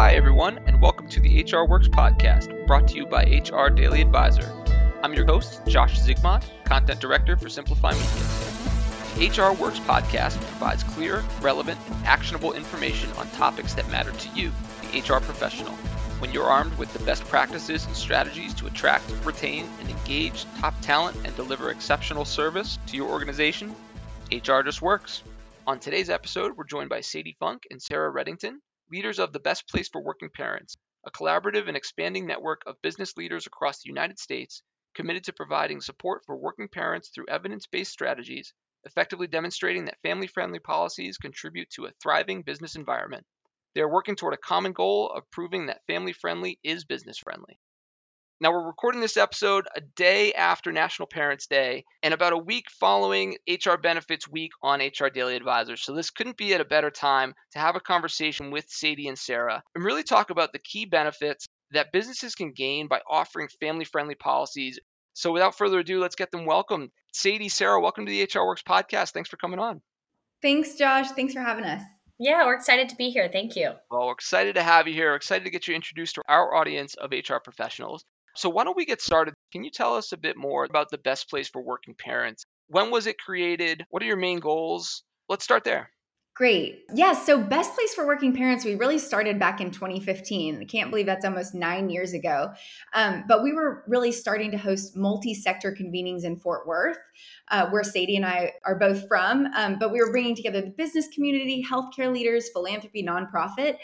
Hi, everyone, and welcome to the HR Works podcast, brought to you by HR Daily Advisor. I'm your host, Josh Zigmont, Content Director for Simplify Media. The HR Works podcast provides clear, relevant, and actionable information on topics that matter to you, the HR professional. When you're armed with the best practices and strategies to attract, retain, and engage top talent and deliver exceptional service to your organization, HR just works. On today's episode, we're joined by Sadie Funk and Sara Redington, leaders of the Best Place for Working Parents, a collaborative and expanding network of business leaders across the United States committed to providing support for working parents through evidence based strategies, effectively demonstrating that family friendly policies contribute to a thriving business environment. They are working toward a common goal of proving that family friendly is business friendly. Now, we're recording this episode a day after National Parents Day and about a week following HR Benefits Week on HR Daily Advisor. So, this couldn't be at a better time to have a conversation with Sadie and Sara and really talk about the key benefits that businesses can gain by offering family friendly policies. So, without further ado, let's get them welcome. Sadie, Sara, welcome to the HR Works podcast. Thanks for coming on. Thanks, Josh. Thanks for having us. Yeah, we're excited to be here. Thank you. Well, we're excited to have you here. We're excited to get you introduced to our audience of HR professionals. So, why don't we get started? Can you tell us a bit more about the best place for working parents? When was it created? What are your main goals? Let's start there. Great. Yeah. So, Best Place for Working Parents, we really started back in 2015. I can't believe that's almost nine years ago. Um, but we were really starting to host multi sector convenings in Fort Worth, uh, where Sadie and I are both from. Um, but we were bringing together the business community, healthcare leaders, philanthropy, nonprofit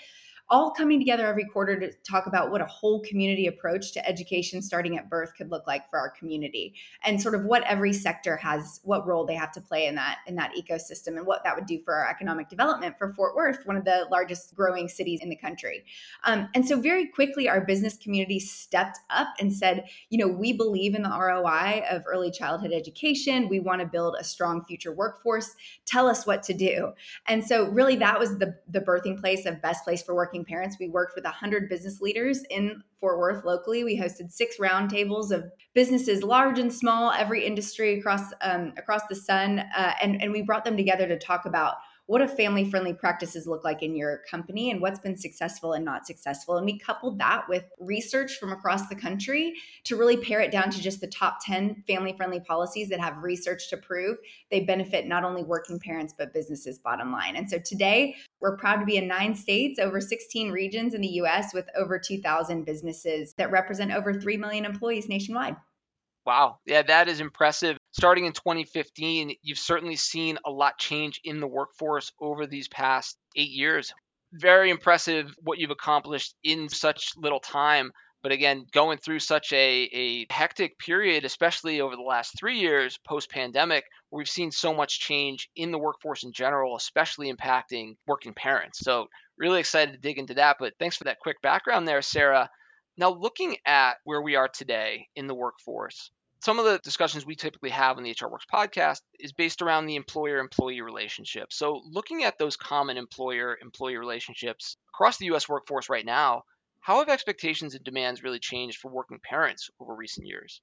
all coming together every quarter to talk about what a whole community approach to education starting at birth could look like for our community and sort of what every sector has what role they have to play in that in that ecosystem and what that would do for our economic development for fort worth one of the largest growing cities in the country. Um, and so very quickly our business community stepped up and said you know we believe in the roi of early childhood education. We want to build a strong future workforce. Tell us what to do. And so really that was the the birthing place of best place for working working parents. We worked with 100 business leaders in Fort Worth locally. We hosted six roundtables of businesses, large and small, every industry across um, across the sun, uh, and and we brought them together to talk about what do family friendly practices look like in your company and what's been successful and not successful. And we coupled that with research from across the country to really pare it down to just the top 10 family friendly policies that have research to prove they benefit not only working parents, but businesses bottom line. And so today, we're proud to be in nine states, over 16 regions in the US, with over 2,000 businesses that represent over 3 million employees nationwide. Wow. Yeah, that is impressive. Starting in 2015, you've certainly seen a lot change in the workforce over these past eight years. Very impressive what you've accomplished in such little time. But again, going through such a, a hectic period, especially over the last three years post pandemic, where we've seen so much change in the workforce in general, especially impacting working parents. So, really excited to dig into that. But thanks for that quick background there, Sara. Now, looking at where we are today in the workforce, some of the discussions we typically have on the HR Works podcast is based around the employer employee relationship. So, looking at those common employer employee relationships across the US workforce right now, how have expectations and demands really changed for working parents over recent years?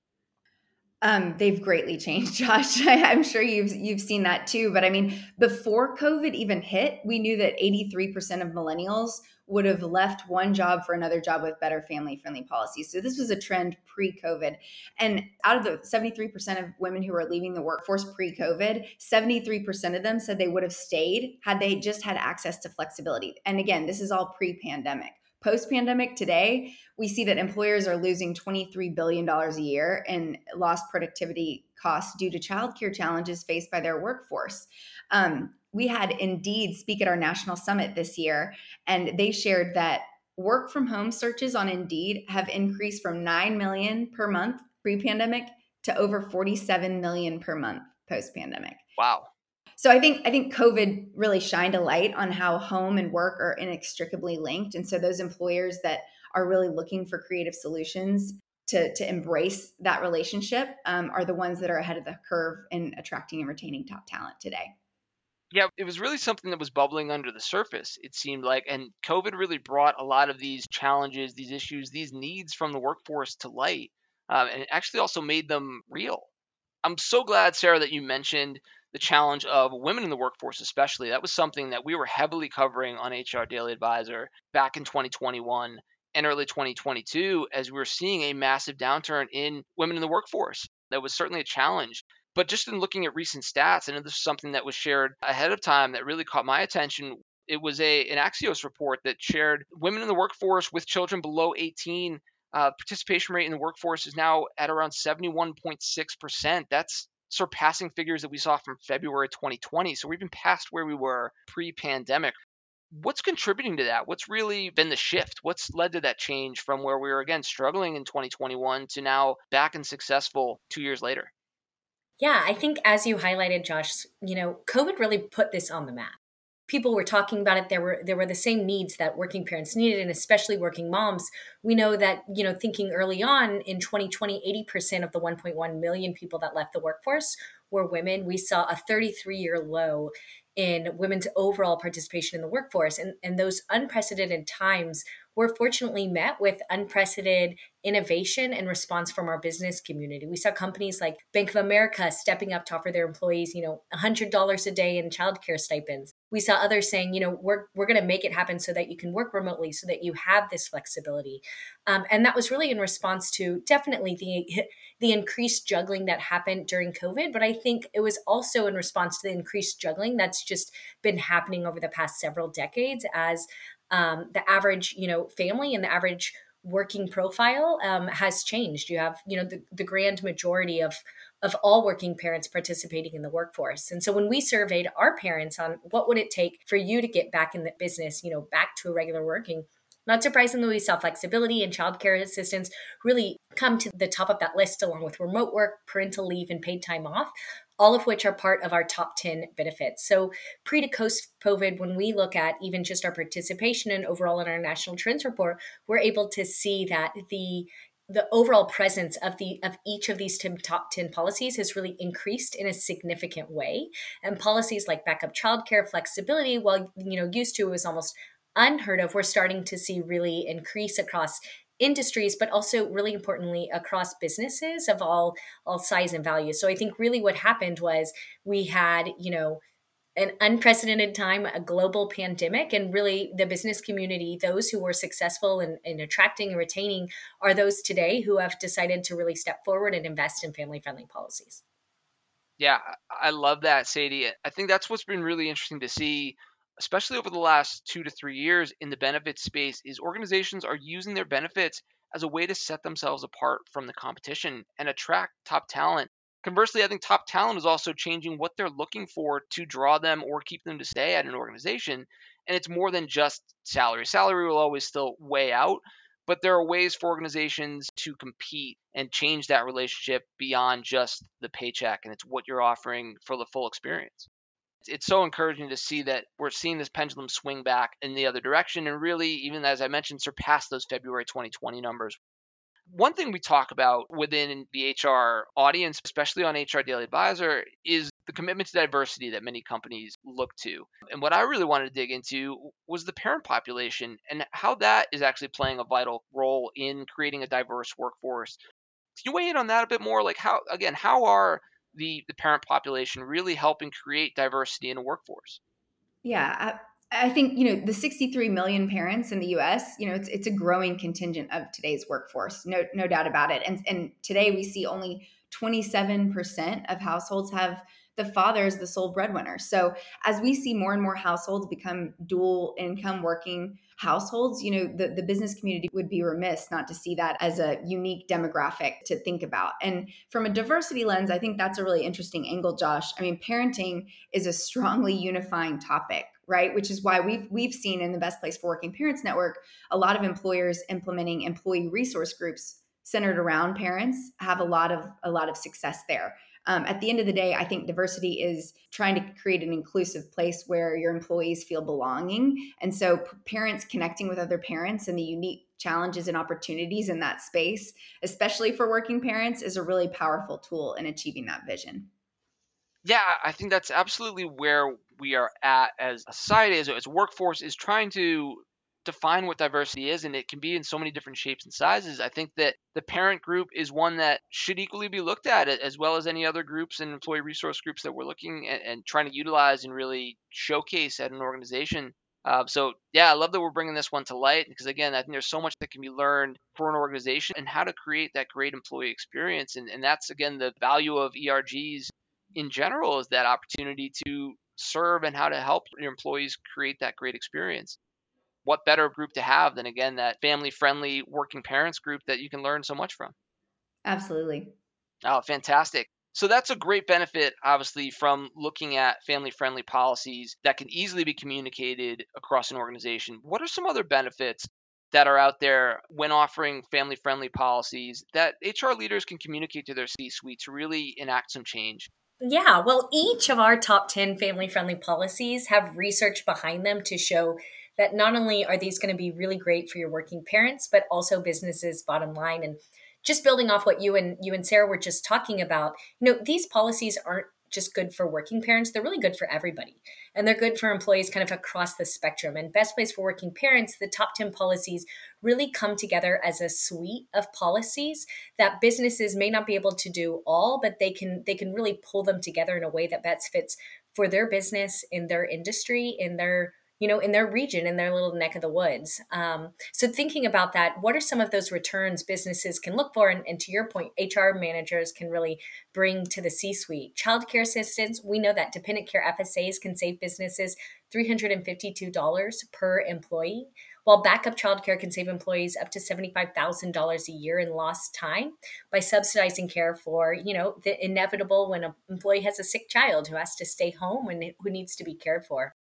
Um, they've greatly changed, Josh. I'm sure you've you've seen that too. But I mean, before COVID even hit, we knew that 83% of millennials would have left one job for another job with better family friendly policies. So this was a trend pre COVID. And out of the 73% of women who were leaving the workforce pre COVID, 73% of them said they would have stayed had they just had access to flexibility. And again, this is all pre pandemic. Post pandemic today, we see that employers are losing $23 billion a year in lost productivity costs due to childcare challenges faced by their workforce. Um, we had Indeed speak at our national summit this year, and they shared that work from home searches on Indeed have increased from 9 million per month pre pandemic to over 47 million per month post pandemic. Wow. So I think I think COVID really shined a light on how home and work are inextricably linked, and so those employers that are really looking for creative solutions to to embrace that relationship um, are the ones that are ahead of the curve in attracting and retaining top talent today. Yeah, it was really something that was bubbling under the surface, it seemed like. And COVID really brought a lot of these challenges, these issues, these needs from the workforce to light. Uh, and it actually also made them real. I'm so glad, Sara, that you mentioned the challenge of women in the workforce, especially. That was something that we were heavily covering on HR Daily Advisor back in 2021 and early 2022 as we were seeing a massive downturn in women in the workforce. That was certainly a challenge. But just in looking at recent stats, and this is something that was shared ahead of time that really caught my attention. It was a an Axios report that shared women in the workforce with children below 18 uh, participation rate in the workforce is now at around 71.6%. That's surpassing figures that we saw from February 2020. So we've been past where we were pre pandemic. What's contributing to that? What's really been the shift? What's led to that change from where we were again struggling in 2021 to now back and successful two years later? Yeah, I think as you highlighted, Josh, you know, COVID really put this on the map people were talking about it there were there were the same needs that working parents needed and especially working moms we know that you know thinking early on in 2020 80% of the 1.1 million people that left the workforce were women we saw a 33 year low in women's overall participation in the workforce and, and those unprecedented times were fortunately met with unprecedented innovation and response from our business community. We saw companies like Bank of America stepping up to offer their employees, you know, $100 a day in childcare stipends. We saw others saying, you know, we're, we're going to make it happen so that you can work remotely, so that you have this flexibility. Um, and that was really in response to definitely the, the increased juggling that happened during COVID. But I think it was also in response to the increased juggling that's just been happening over the past several decades as um, the average, you know, family and the average working profile um, has changed. You have, you know, the, the grand majority of of all working parents participating in the workforce. And so when we surveyed our parents on what would it take for you to get back in the business, you know, back to a regular working, not surprisingly, we saw flexibility and childcare assistance really come to the top of that list, along with remote work, parental leave, and paid time off all of which are part of our top 10 benefits. So, pre to post COVID, when we look at even just our participation and overall in our national trends report, we're able to see that the the overall presence of the of each of these top 10 policies has really increased in a significant way and policies like backup childcare flexibility while you know used to was almost unheard of we're starting to see really increase across industries but also really importantly across businesses of all all size and value so i think really what happened was we had you know an unprecedented time a global pandemic and really the business community those who were successful in, in attracting and retaining are those today who have decided to really step forward and invest in family friendly policies. Yeah i love that sadie. I think that's what's been really interesting to see especially over the last two to three years in the benefit space, is organizations are using their benefits as a way to set themselves apart from the competition and attract top talent. Conversely, I think top talent is also changing what they're looking for to draw them or keep them to stay at an organization. And it's more than just salary. Salary will always still weigh out, but there are ways for organizations to compete and change that relationship beyond just the paycheck. And it's what you're offering for the full experience it's so encouraging to see that we're seeing this pendulum swing back in the other direction and really even as i mentioned surpass those february 2020 numbers. One thing we talk about within the hr audience especially on hr daily advisor is the commitment to diversity that many companies look to. And what i really wanted to dig into was the parent population and how that is actually playing a vital role in creating a diverse workforce. Can you weigh in on that a bit more? Like how again how are the, the parent population, really helping create diversity in a workforce. Yeah, I, I think you know the 63 million parents in the U.S. You know, it's it's a growing contingent of today's workforce, no no doubt about it. And and today we see only 27 percent of households have the father is the sole breadwinner. So as we see more and more households become dual income working households, you know, the, the business community would be remiss not to see that as a unique demographic to think about. And from a diversity lens, I think that's a really interesting angle, Josh. I mean, parenting is a strongly unifying topic right which is why we've we've seen in the best place for working parents network a lot of employers implementing employee resource groups centered around parents have a lot of a lot of success there um, at the end of the day, I think diversity is trying to create an inclusive place where your employees feel belonging. And so, parents connecting with other parents and the unique challenges and opportunities in that space, especially for working parents, is a really powerful tool in achieving that vision. Yeah, I think that's absolutely where we are at as a society, as a workforce, is trying to define what diversity is and it can be in so many different shapes and sizes. I think that the parent group is one that should equally be looked at as well as any other groups and employee resource groups that we're looking at and trying to utilize and really showcase at an organization. Uh, so yeah i love that we're bringing this one to light because again i think there's so much that can be learned for an organization and how to create that great employee experience. And, and that's again the value of ergs in general is that opportunity to serve and how to help your employees create that great experience what better group to have than again that family friendly working parents group that you can learn so much from. Absolutely. Oh fantastic. So that's a great benefit obviously from looking at family friendly policies that can easily be communicated across an organization. What are some other benefits that are out there when offering family friendly policies that hr leaders can communicate to their c suite to really enact some change? Yeah, well, each of our top 10 family friendly policies have research behind them to show that not only are these going to be really great for your working parents, but also businesses' bottom line. And just building off what you and you and Sara were just talking about, you know, these policies aren't just good for working parents, they're really good for everybody. And they're good for employees kind of across the spectrum. And Best Place for Working Parents, the top 10 policies really come together as a suite of policies that businesses may not be able to do all, but they can they can really pull them together in a way that best fits for their business, in their industry, in their you know, in their region, in their little neck of the woods. Um, so thinking about that, what are some of those returns businesses can look for? And, and to your point, HR managers can really bring to the C-suite. Childcare assistance we know that dependent care FSAs can save businesses $352 per employee while backup childcare can save employees up to $75,000 a year in lost time by subsidizing care for, you know, the inevitable when an employee has a sick child who has to stay home and who needs to be cared for.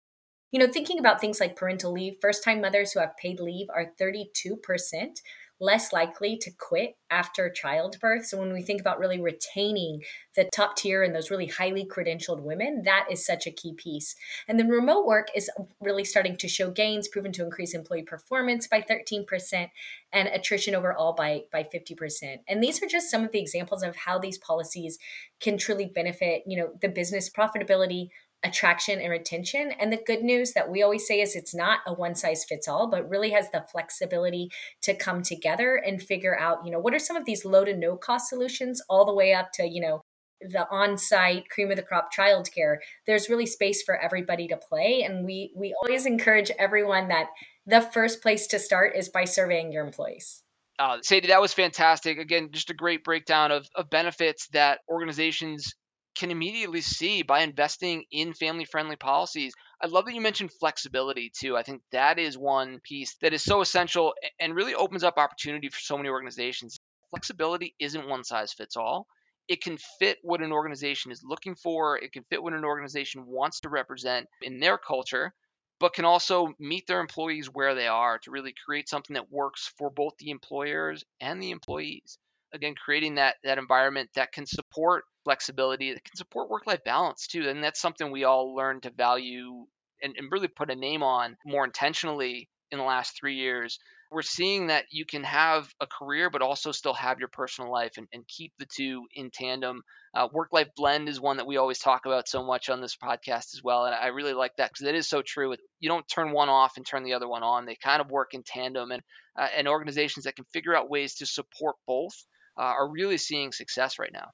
You know, thinking about things like parental leave, first time mothers who have paid leave are 32% less likely to quit after childbirth. So when we think about really retaining the top tier and those really highly credentialed women, that is such a key piece. And then remote work is really starting to show gains, proven to increase employee performance by 13% and attrition overall by by 50%. And these are just some of the examples of how these policies can truly benefit, you know, the business profitability, attraction and retention. And the good news that we always say is it's not a one size fits all, but really has the flexibility to come together and figure out, you know, what are some of these low to no cost solutions all the way up to, you know, the on-site cream of the crop childcare. There's really space for everybody to play. And we we always encourage everyone that the first place to start is by surveying your employees. Uh, Sadie, that was fantastic. Again, just a great breakdown of, of benefits that organizations can immediately see by investing in family friendly policies. I love that you mentioned flexibility too. I think that is one piece that is so essential and really opens up opportunity for so many organizations. Flexibility isn't one size fits all. It can fit what an organization is looking for, it can fit what an organization wants to represent in their culture, but can also meet their employees where they are to really create something that works for both the employers and the employees again creating that that environment that can support flexibility that can support work life balance too and that's something we all learn to value and, and really put a name on more intentionally in the last three years. We're seeing that you can have a career but also still have your personal life and, and keep the two in tandem. Uh, work life blend is one that we always talk about so much on this podcast as well and i really like that because it is so true you don't turn one off and turn the other one on. They kind of work in tandem and uh, and organizations that can figure out ways to support both uh, are really seeing success right now.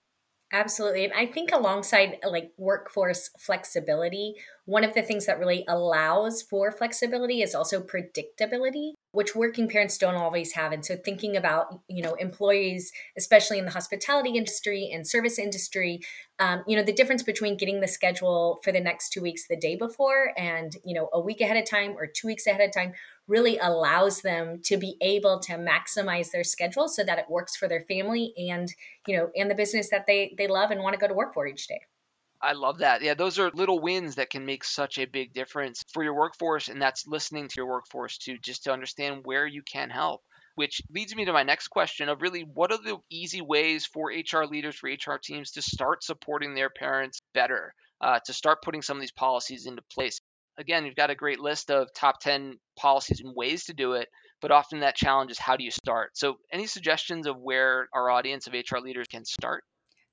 Absolutely. And I think alongside like workforce flexibility, one of the things that really allows for flexibility is also predictability, which working parents don't always have. And so thinking about, you know, employees, especially in the hospitality industry and service industry, um, you know, the difference between getting the schedule for the next two weeks the day before and, you know, a week ahead of time or two weeks ahead of time really allows them to be able to maximize their schedule so that it works for their family and you know and the business that they they love and want to go to work for each day I love that. Yeah, those are little wins that can make such a big difference for your workforce, and that's listening to your workforce too, just to understand where you can help. Which leads me to my next question of really what are the easy ways for HR leaders, for HR teams to start supporting their parents better, uh, to start putting some of these policies into place? again, you've got a great list of top 10 policies and ways to do it, but often that challenge is how do you start? So, any suggestions of where our audience of HR leaders can start?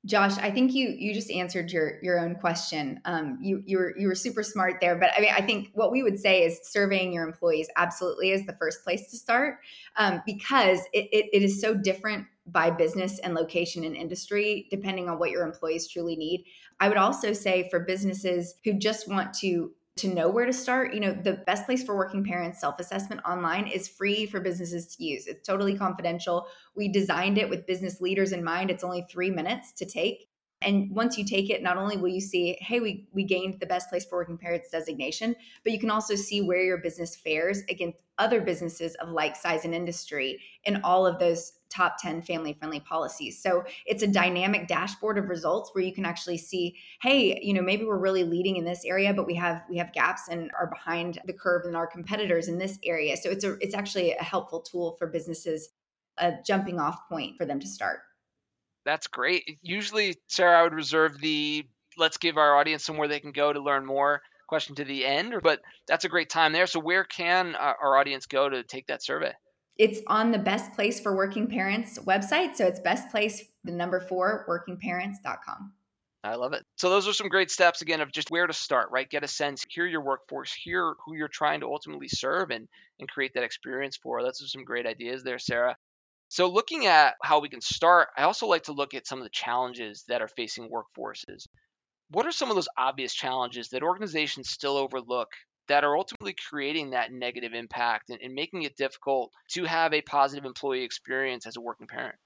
Josh, I think you you just answered your your own question. Um, you you were you were super smart there, but I mean, I think what we would say is surveying your employees absolutely is the first place to start um, because it, it, it is so different by business and location and industry depending on what your employees truly need. I would also say for businesses who just want to to know where to start, you know, the best place for working parents self assessment online is free for businesses to use. It's totally confidential. We designed it with business leaders in mind. It's only three minutes to take. And once you take it, not only will you see, hey, we, we gained the best place for working parents designation, but you can also see where your business fares against other businesses of like size and industry in all of those top 10 family friendly policies. So it's a dynamic dashboard of results where you can actually see, hey, you know, maybe we're really leading in this area, but we have we have gaps and are behind the curve in our competitors in this area. So it's a it's actually a helpful tool for businesses, a jumping off point for them to start. That's great. Usually, Sara, I would reserve the let's give our audience somewhere they can go to learn more question to the end, but that's a great time there. So, where can uh, our audience go to take that survey? It's on the Best Place for Working Parents website. So, it's best place, the number four, workingparents.com. I love it. So those are some great steps again of just where to start, right? Get a sense, hear your workforce, hear who you're trying to ultimately serve and and create that experience for. That's some great ideas there, Sara. So, looking at how we can start, I also like to look at some of the challenges that are facing workforces. What are some of those obvious challenges that organizations still overlook that are ultimately creating that negative impact and, and making it difficult to have a positive employee experience as a working parent?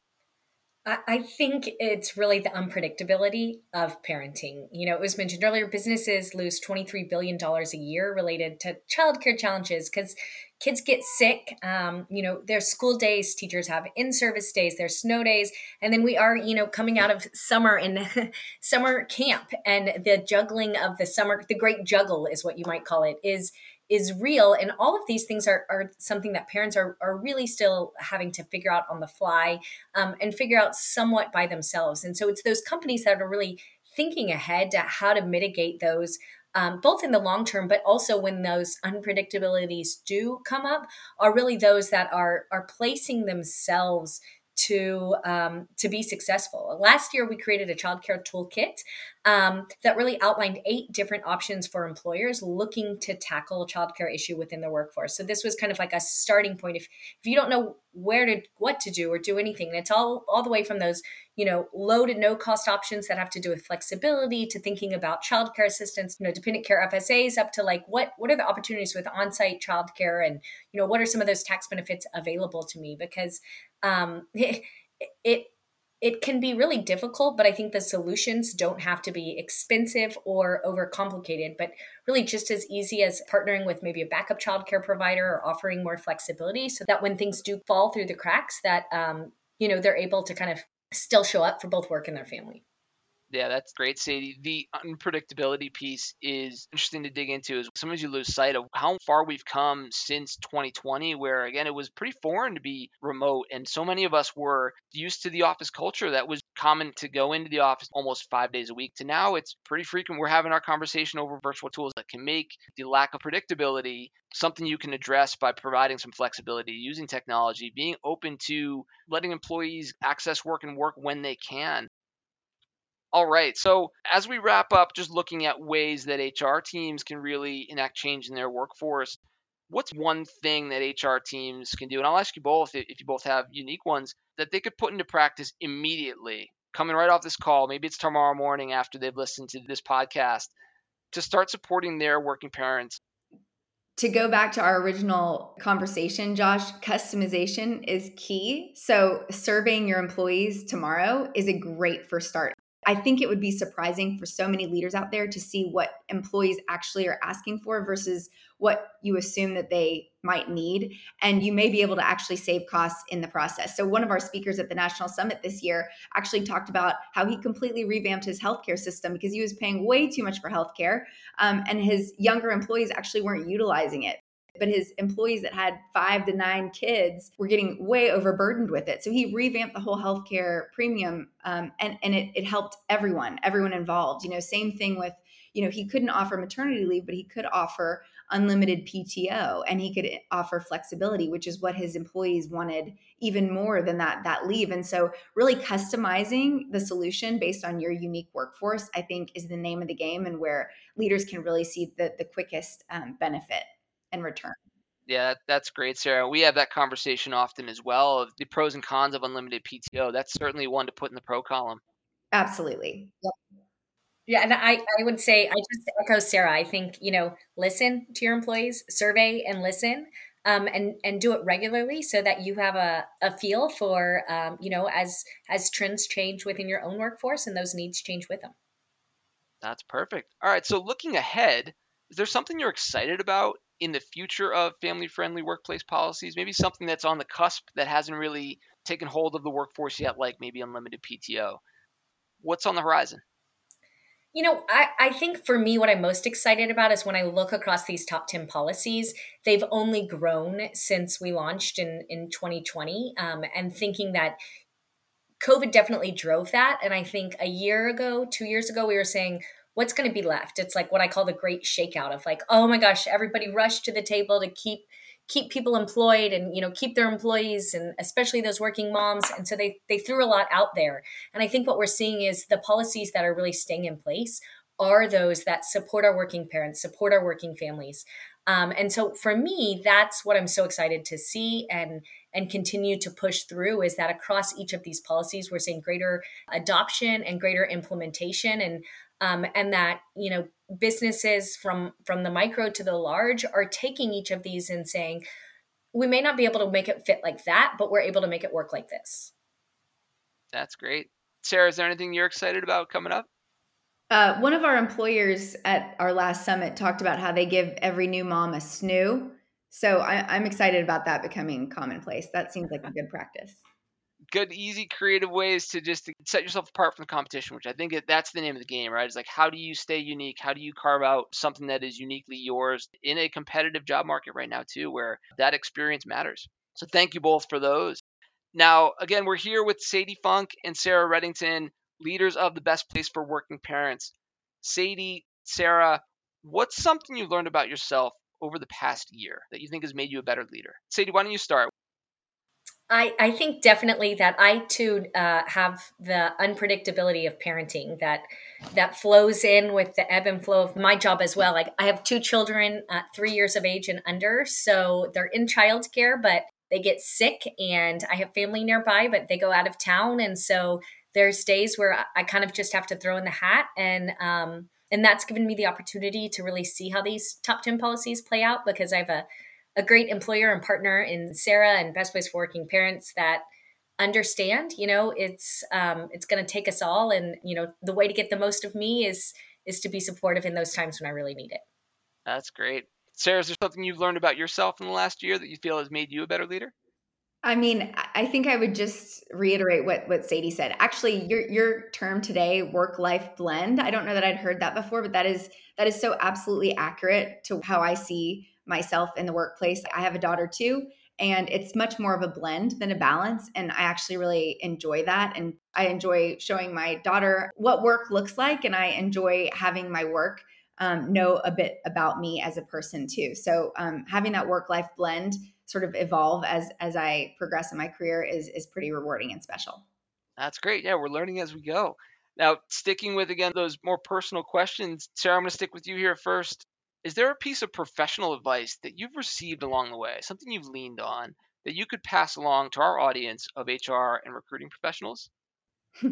I think it's really the unpredictability of parenting. You know, it was mentioned earlier, businesses lose $23 billion a year related to childcare challenges because kids get sick. Um, you know, there's school days, teachers have in service days, there's snow days. And then we are, you know, coming out of summer and summer camp and the juggling of the summer, the great juggle is what you might call it, is is real and all of these things are, are something that parents are, are really still having to figure out on the fly um, and figure out somewhat by themselves and so it's those companies that are really thinking ahead to how to mitigate those um, both in the long term but also when those unpredictabilities do come up are really those that are are placing themselves to um, to be successful. Last year, we created a childcare toolkit um, that really outlined eight different options for employers looking to tackle a childcare issue within the workforce. So this was kind of like a starting point. If if you don't know where to what to do or do anything, and it's all all the way from those you know, low to no cost options that have to do with flexibility to thinking about childcare assistance, you know, dependent care FSAs up to like what what are the opportunities with on-site childcare and you know what are some of those tax benefits available to me because um, it, it it can be really difficult, but I think the solutions don't have to be expensive or overcomplicated, but really just as easy as partnering with maybe a backup childcare provider or offering more flexibility so that when things do fall through the cracks, that um, you know they're able to kind of still show up for both work and their family. Yeah, that's great, Sadie. The unpredictability piece is interesting to dig into. Is sometimes you lose sight of how far we've come since 2020, where again it was pretty foreign to be remote, and so many of us were used to the office culture that was common to go into the office almost five days a week. To now, it's pretty frequent. We're having our conversation over virtual tools that can make the lack of predictability something you can address by providing some flexibility, using technology, being open to letting employees access work and work when they can. All right. So, as we wrap up, just looking at ways that HR teams can really enact change in their workforce, what's one thing that HR teams can do? And I'll ask you both, if you both have unique ones, that they could put into practice immediately, coming right off this call. Maybe it's tomorrow morning after they've listened to this podcast to start supporting their working parents. To go back to our original conversation, Josh, customization is key. So, surveying your employees tomorrow is a great first start. I think it would be surprising for so many leaders out there to see what employees actually are asking for versus what you assume that they might need. And you may be able to actually save costs in the process. So, one of our speakers at the National Summit this year actually talked about how he completely revamped his healthcare system because he was paying way too much for healthcare. Um, and his younger employees actually weren't utilizing it but his employees that had five to nine kids were getting way overburdened with it. So he revamped the whole healthcare premium, um, and and it, it helped everyone, everyone involved. You know, same thing with you know he couldn't offer maternity leave, but he could offer unlimited PTO and he could offer flexibility, which is what his employees wanted even more than that that leave. And so really customizing the solution based on your unique workforce, I think is the name of the game and where leaders can really see the, the quickest um, benefit and return. Yeah, that's great, Sara. We have that conversation often as well of the pros and cons of unlimited PTO. That's certainly one to put in the pro column. Absolutely. Yep. Yeah, and I, I would say I just echo Sara. I think you know, listen to your employees, survey and listen, um, and and do it regularly so that you have a, a feel for um, you know as as trends change within your own workforce and those needs change with them. That's perfect. All right, so looking ahead, is there something you're excited about in the future of family friendly workplace policies? Maybe something that's on the cusp that hasn't really taken hold of the workforce yet, like maybe unlimited PTO. What's on the horizon? You know, I, I think for me, what I'm most excited about is when I look across these top 10 policies, they've only grown since we launched in, in 2020. Um, and thinking that COVID definitely drove that. And I think a year ago, two years ago, we were saying, what's going to be left? It's like what I call the great shakeout of like, oh my gosh, everybody rushed to the table to keep keep people employed and you know keep their employees and especially those working moms. And so they they threw a lot out there. And i think what we're seeing is the policies that are really staying in place are those that support our working parents support our working families. Um, and so for me that's what i'm so excited to see and and continue to push through is that across each of these policies we're seeing greater adoption and greater implementation. And um, and that you know businesses from from the micro to the large are taking each of these and saying we may not be able to make it fit like that but we're able to make it work like this. That's great. Sara is there anything you're excited about coming up? Uh, one of our employers at our last summit talked about how they give every new mom a snoo so I, i'm excited about that becoming commonplace. That seems like a good practice good, easy, creative ways to just set yourself apart from the competition, which I think that's the name of the game, right? It's like how do you stay unique? How do you carve out something that is uniquely yours in a competitive job market right now too, where that experience matters. So thank you both for those. Now, again, we're here with Sadie Funk and Sara Redington, leaders of the Best Place for Working Parents. Sadie, Sara, what's something you've learned about yourself over the past year that you think has made you a better leader? Sadie, why don't you start? I, I think definitely that I too uh, have the unpredictability of parenting that that flows in with the ebb and flow of my job as well. Like I have two children, uh, three years of age and under, so they're in childcare, but they get sick, and I have family nearby, but they go out of town, and so there's days where I, kind of just have to throw in the hat, and um, and that's given me the opportunity to really see how these top ten policies play out because I have a a great employer and partner in Sara and Best Place for Working Parents that understand you know it's um, it's going to take us all and you know the way to get the most of me is is to be supportive in those times when i really need it that's great sara is there something you've learned about yourself in the last year that you feel has made you a better leader I mean, I think I would just reiterate what what Sadie said. Actually, your your term today, work life blend. I don't know that I'd heard that before, but that is that is so absolutely accurate to how I see myself in the workplace. I have a daughter too, and it's much more of a blend than a balance. And I actually really enjoy that. And I enjoy showing my daughter what work looks like, and I enjoy having my work um, know a bit about me as a person too. So um, having that work life blend sort of evolve as as I progress in my career is is pretty rewarding and special. That's great. Yeah, we're learning as we go. Now, sticking with again those more personal questions, Sara, I'm going to stick with you here first. Is there a piece of professional advice that you've received along the way, something you've leaned on that you could pass along to our audience of HR and recruiting professionals?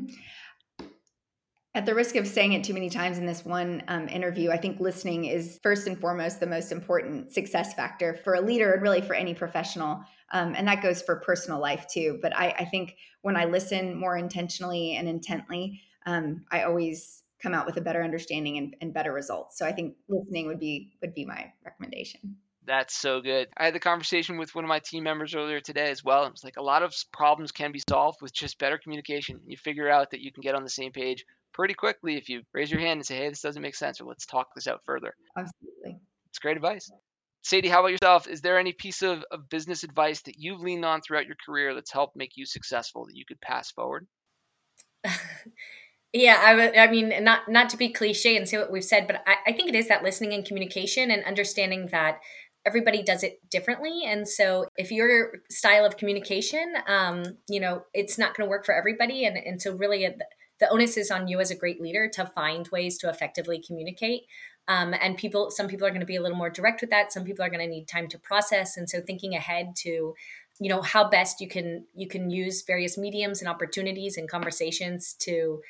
At the risk of saying it too many times in this one um, interview, I think listening is first and foremost the most important success factor for a leader and really for any professional. Um, and that goes for personal life too. But I, I, think when I listen more intentionally and intently, um, I always come out with a better understanding and, and better results. So I think listening would be would be my recommendation. That's so good. I had the conversation with one of my team members earlier today as well. It's like a lot of problems can be solved with just better communication. You figure out that you can get on the same page pretty quickly if you raise your hand and say, "Hey, this doesn't make sense," or "Let's talk this out further." Absolutely. It's great advice. Sadie, how about yourself? Is there any piece of, of business advice that you've leaned on throughout your career that's helped make you successful that you could pass forward? Yeah, I, I mean, not not to be cliche and say what we've said, but I, I think it is that listening and communication and understanding that everybody does it differently. And so if your style of communication um, you know it's not going to work for everybody. And, and so really the onus is on you as a great leader to find ways to effectively communicate. Um, and people some people are going to be a little more direct with that. Some people are going to need time to process. And so thinking ahead to you know how best you can you can use various mediums and opportunities and conversations to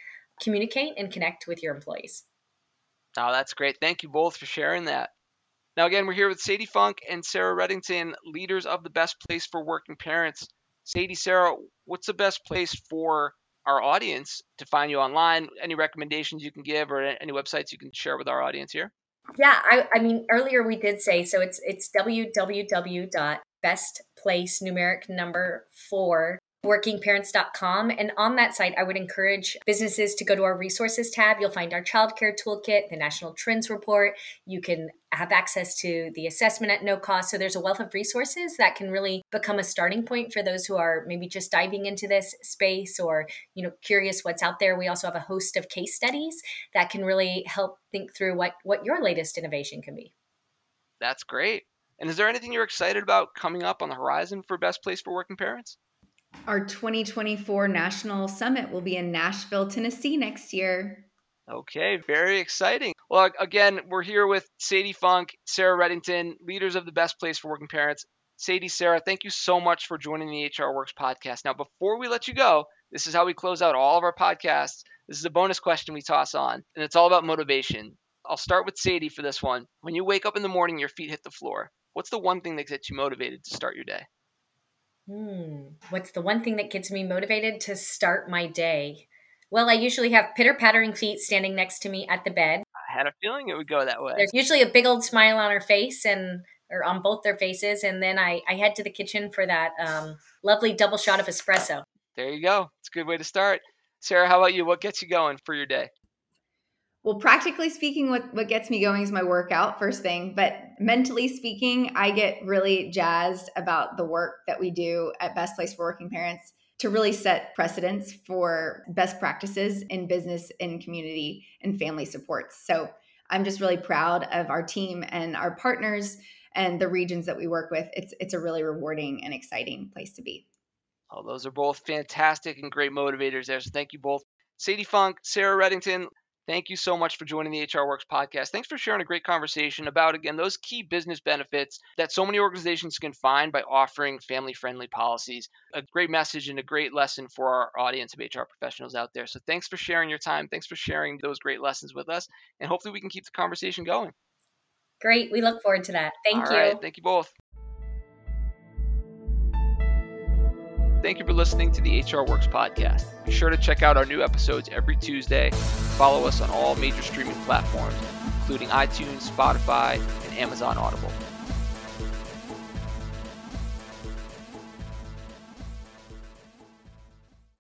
communicate and connect with your employees. Oh that's great. Thank you both for sharing that. Now again we're here with sadie funk and sara redington leaders of the best place for working parents. Sadie sara what's the best place for our audience to find you online? Any recommendations you can give or any websites you can share with our audience here? Yeah i, I mean earlier we did say so it's it's www best place numeric number four workingparents.com. And on that site, I would encourage businesses to go to our resources tab. You'll find our childcare toolkit, the National Trends Report. You can have access to the assessment at no cost. So there's a wealth of resources that can really become a starting point for those who are maybe just diving into this space or, you know, curious what's out there. We also have a host of case studies that can really help think through what what your latest innovation can be. That's great. And is there anything you're excited about coming up on the horizon for Best Place for Working Parents? Our 2024 National Summit will be in Nashville, Tennessee next year. Okay, very exciting. Well, again, we're here with Sadie Funk, Sara Redington, leaders of the Best Place for Working Parents. Sadie, Sara, thank you so much for joining the HR Works podcast. Now, before we let you go, this is how we close out all of our podcasts. This is a bonus question we toss on, and it's all about motivation. I'll start with Sadie for this one. When you wake up in the morning, your feet hit the floor. What's the one thing that gets you motivated to start your day? Hmm. What's the one thing that gets me motivated to start my day? Well, I usually have pitter pattering feet standing next to me at the bed. I had a feeling it would go that way. There's usually a big old smile on her face and or on both their faces, and then I, I head to the kitchen for that um, lovely double shot of espresso. There you go. It's a good way to start. Sara, how about you? What gets you going for your day? Well, practically speaking, what, what gets me going is my workout first thing. But mentally speaking, I get really jazzed about the work that we do at Best Place for Working Parents to really set precedents for best practices in business and community and family supports. So I'm just really proud of our team and our partners and the regions that we work with. It's it's a really rewarding and exciting place to be. Oh, those are both fantastic and great motivators there. So thank you both. Sadie Funk, Sara Redington, Thank you so much for joining the HR Works podcast. Thanks for sharing a great conversation about, again, those key business benefits that so many organizations can find by offering family friendly policies. A great message and a great lesson for our audience of HR professionals out there. So thanks for sharing your time. Thanks for sharing those great lessons with us. And hopefully we can keep the conversation going. Great. We look forward to that. Thank All you. Right. Thank you both. Thank you for listening to the HR Works podcast. Be sure to check out our new episodes every Tuesday. Follow us on all major streaming platforms, including iTunes, Spotify, and Amazon Audible.